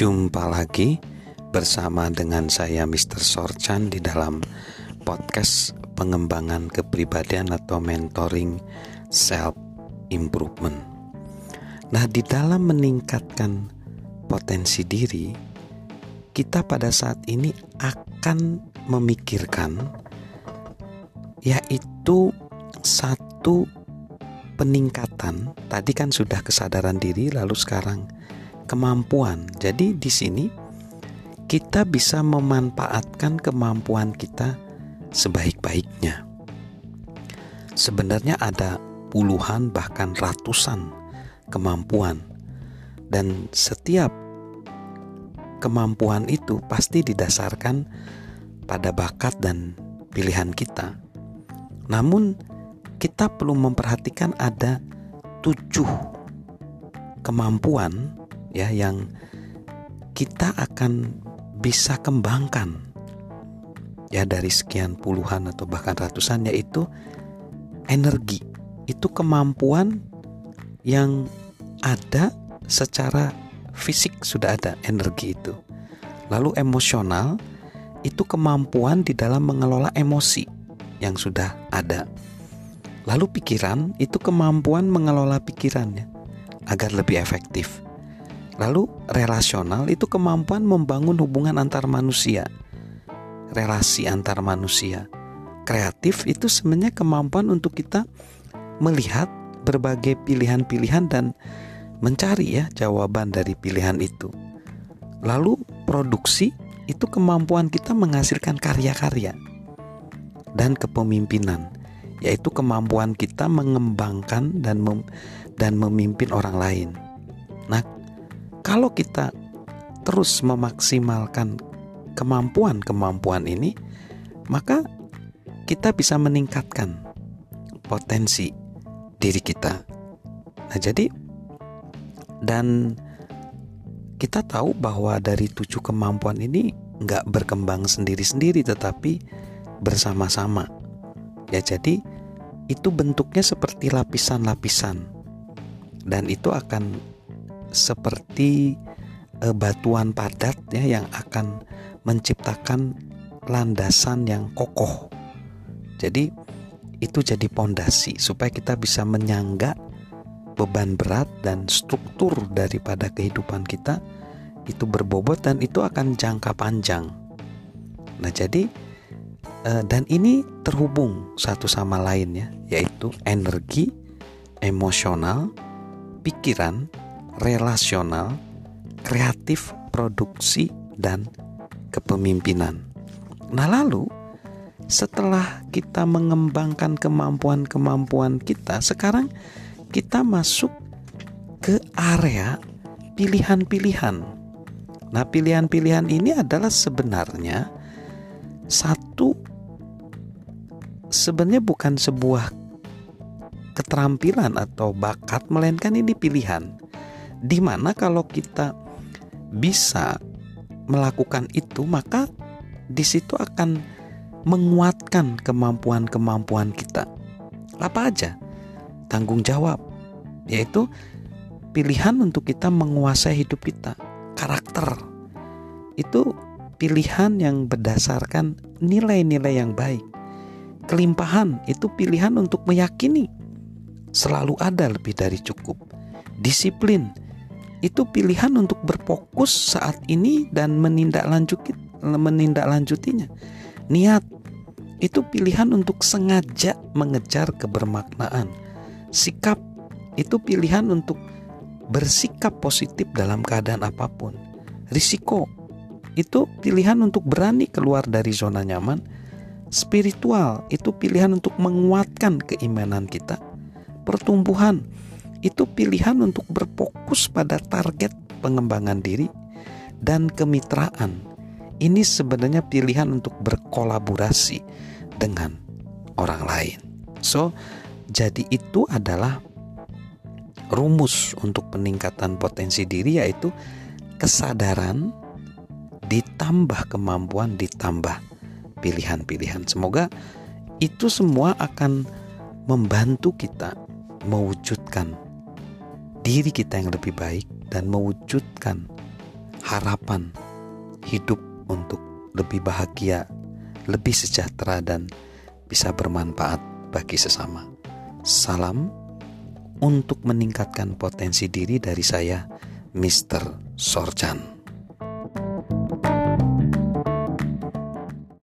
Jumpa lagi bersama dengan saya Mr. Sorchan di dalam podcast pengembangan kepribadian atau mentoring self improvement. Nah, di dalam meningkatkan potensi diri, kita pada saat ini akan memikirkan yaitu satu peningkatan. Tadi kan sudah kesadaran diri lalu sekarang kemampuan. Jadi di sini kita bisa memanfaatkan kemampuan kita sebaik-baiknya. Sebenarnya ada puluhan bahkan ratusan kemampuan dan setiap kemampuan itu pasti didasarkan pada bakat dan pilihan kita. Namun kita perlu memperhatikan ada tujuh kemampuan ya yang kita akan bisa kembangkan ya dari sekian puluhan atau bahkan ratusan yaitu energi. Itu kemampuan yang ada secara fisik sudah ada energi itu. Lalu emosional itu kemampuan di dalam mengelola emosi yang sudah ada. Lalu pikiran itu kemampuan mengelola pikirannya agar lebih efektif Lalu relasional itu kemampuan membangun hubungan antar manusia. Relasi antar manusia. Kreatif itu sebenarnya kemampuan untuk kita melihat berbagai pilihan-pilihan dan mencari ya jawaban dari pilihan itu. Lalu produksi itu kemampuan kita menghasilkan karya-karya. Dan kepemimpinan yaitu kemampuan kita mengembangkan dan mem dan memimpin orang lain. Nah, kalau kita terus memaksimalkan kemampuan-kemampuan ini, maka kita bisa meningkatkan potensi diri kita. Nah, jadi dan kita tahu bahwa dari tujuh kemampuan ini nggak berkembang sendiri-sendiri, tetapi bersama-sama. Ya, jadi itu bentuknya seperti lapisan-lapisan, dan itu akan seperti e, batuan padat ya yang akan menciptakan landasan yang kokoh. Jadi itu jadi pondasi supaya kita bisa menyangga beban berat dan struktur daripada kehidupan kita itu berbobot dan itu akan jangka panjang. Nah, jadi e, dan ini terhubung satu sama lain ya, yaitu energi, emosional, pikiran, relasional, kreatif, produksi, dan kepemimpinan. Nah, lalu setelah kita mengembangkan kemampuan-kemampuan kita, sekarang kita masuk ke area pilihan-pilihan. Nah, pilihan-pilihan ini adalah sebenarnya satu sebenarnya bukan sebuah keterampilan atau bakat melainkan ini pilihan. Di mana kalau kita bisa melakukan itu, maka di situ akan menguatkan kemampuan-kemampuan kita. Apa aja? Tanggung jawab, yaitu pilihan untuk kita menguasai hidup kita. Karakter itu pilihan yang berdasarkan nilai-nilai yang baik. Kelimpahan itu pilihan untuk meyakini selalu ada lebih dari cukup. Disiplin itu pilihan untuk berfokus saat ini dan menindaklanjuti menindaklanjutinya. Niat itu pilihan untuk sengaja mengejar kebermaknaan. Sikap itu pilihan untuk bersikap positif dalam keadaan apa pun. Risiko itu pilihan untuk berani keluar dari zona nyaman. Spiritual itu pilihan untuk menguatkan keimanan kita. Pertumbuhan itu pilihan untuk berfokus pada target pengembangan diri dan kemitraan. Ini sebenarnya pilihan untuk berkolaborasi dengan orang lain. So, jadi itu adalah rumus untuk peningkatan potensi diri yaitu kesadaran ditambah kemampuan ditambah pilihan-pilihan. Semoga itu semua akan membantu kita mewujudkan diri kita yang lebih baik dan mewujudkan harapan hidup untuk lebih bahagia, lebih sejahtera dan bisa bermanfaat bagi sesama. Salam untuk meningkatkan potensi diri dari saya, Mr. Sorchan.